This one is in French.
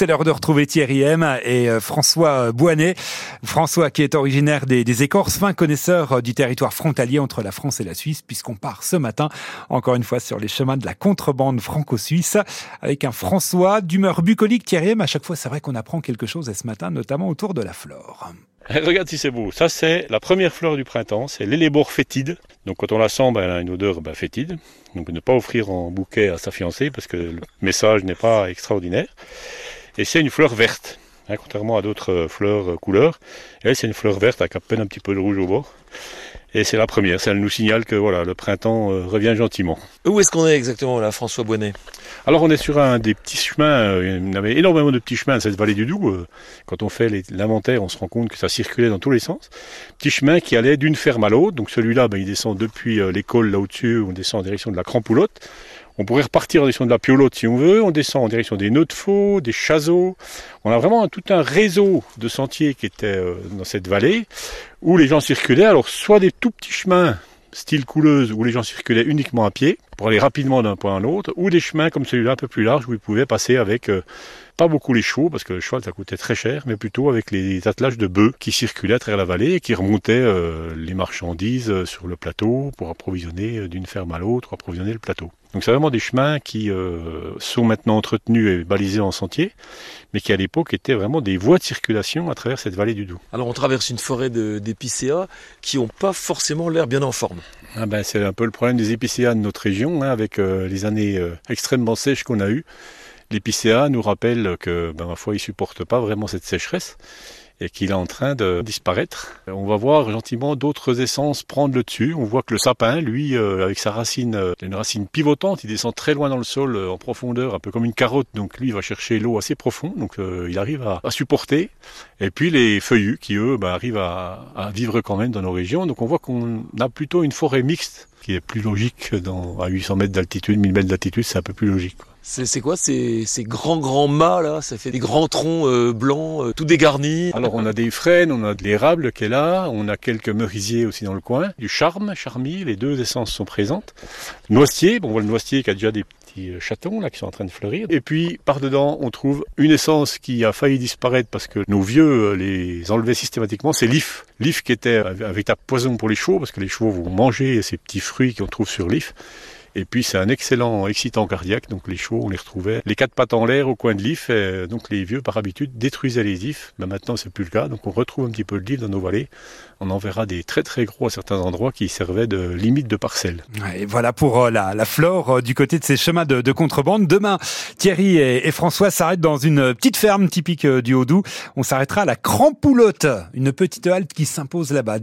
c'est l'heure de retrouver Thierry M et euh, François Boinet. François qui est originaire des, écorces, fin connaisseur euh, du territoire frontalier entre la France et la Suisse, puisqu'on part ce matin, encore une fois, sur les chemins de la contrebande franco-suisse, avec un François d'humeur bucolique. Thierry M, à chaque fois, c'est vrai qu'on apprend quelque chose et ce matin, notamment autour de la flore. Regarde si c'est beau. Ça, c'est la première fleur du printemps. C'est l'élébore fétide. Donc, quand on la sent, ben, elle a une odeur ben, fétide. Donc, ne pas offrir en bouquet à sa fiancée parce que le message n'est pas extraordinaire. Et c'est une fleur verte. Hein, contrairement à d'autres fleurs euh, couleurs. Elle, c'est une fleur verte avec à peine un petit peu de rouge au bord. Et c'est la première, ça nous signale que voilà, le printemps euh, revient gentiment. Où est-ce qu'on est exactement là, François Bonnet? Alors on est sur un des petits chemins, euh, il y avait énormément de petits chemins dans cette vallée du Doubs. Euh, quand on fait l'inventaire, on se rend compte que ça circulait dans tous les sens. Petit chemin qui allait d'une ferme à l'autre, donc celui-là, ben, il descend depuis l'école là au-dessus, on descend en direction de la Crampoulotte. On pourrait repartir en direction de la Piolote si on veut, on descend en direction des nœuds de faux, des chaseaux. On a vraiment tout un réseau de sentiers qui était dans cette vallée où les gens circulaient, alors soit des tout petits chemins style couleuse où les gens circulaient uniquement à pied pour aller rapidement d'un point à l'autre, ou des chemins comme celui-là un peu plus large où ils pouvaient passer avec euh, pas beaucoup les chevaux parce que le cheval ça coûtait très cher, mais plutôt avec les attelages de bœufs qui circulaient à travers la vallée et qui remontaient euh, les marchandises euh, sur le plateau pour approvisionner d'une ferme à l'autre, approvisionner le plateau. Donc c'est vraiment des chemins qui euh, sont maintenant entretenus et balisés en sentier, mais qui à l'époque étaient vraiment des voies de circulation à travers cette vallée du Doubs. Alors on traverse une forêt d'épicéas qui n'ont pas forcément l'air bien en forme. Ah ben, c'est un peu le problème des épicéas de notre région, hein, avec euh, les années euh, extrêmement sèches qu'on a eues. L'épicéa nous rappelle que, ben, ma foi, il supporte pas vraiment cette sécheresse et qu'il est en train de disparaître. On va voir gentiment d'autres essences prendre le dessus. On voit que le sapin, lui, euh, avec sa racine, euh, une racine pivotante, il descend très loin dans le sol euh, en profondeur, un peu comme une carotte. Donc lui, il va chercher l'eau assez profond, donc il arrive à, supporter. Et puis les feuillus, qui eux, bah, arrivent à, à vivre quand même dans nos régions. Donc on voit qu'on a plutôt une forêt mixte qui est plus logique dans, à 800 mètres d'altitude, 1000 mètres d'altitude, c'est un peu plus logique. C'est quoi ces, ces, grands grands mâts là? Ça fait des grands troncs euh, blancs, euh, tout dégarnis. Alors on a des frênes, on a de l'érable qui est là, on a quelques merisiers aussi dans le coin, du charme, charmille, les deux essences sont présentes. Noisetier, bon on voit le noisetier qui a déjà des petits euh, chatons là qui sont en train de fleurir. Et puis par dedans on trouve une essence qui a failli disparaître parce que nos vieux les enlevaient systématiquement, c'est l'if. L'if qui était un véritable poison pour les chevaux parce que les chevaux vont manger ces petits fruits qu'on trouve sur l'if. Et puis c'est un excellent excitant cardiaque, donc les chevaux on les retrouvait les quatre pattes en l'air au coin de l'if, et donc les vieux par habitude détruisaient les ifs, mais maintenant c'est plus le cas, donc on retrouve un petit peu de l'if dans nos vallées, on en verra des très très gros à certains endroits qui servaient de limite de parcelle. Et voilà pour euh, la, flore euh, du côté de ces chemins de, de contrebande. Demain, Thierry et, François s'arrêtent dans une petite ferme typique euh, du Haut-Doubs. On s'arrêtera à la Crampoulotte, une petite halte qui s'impose là-bas.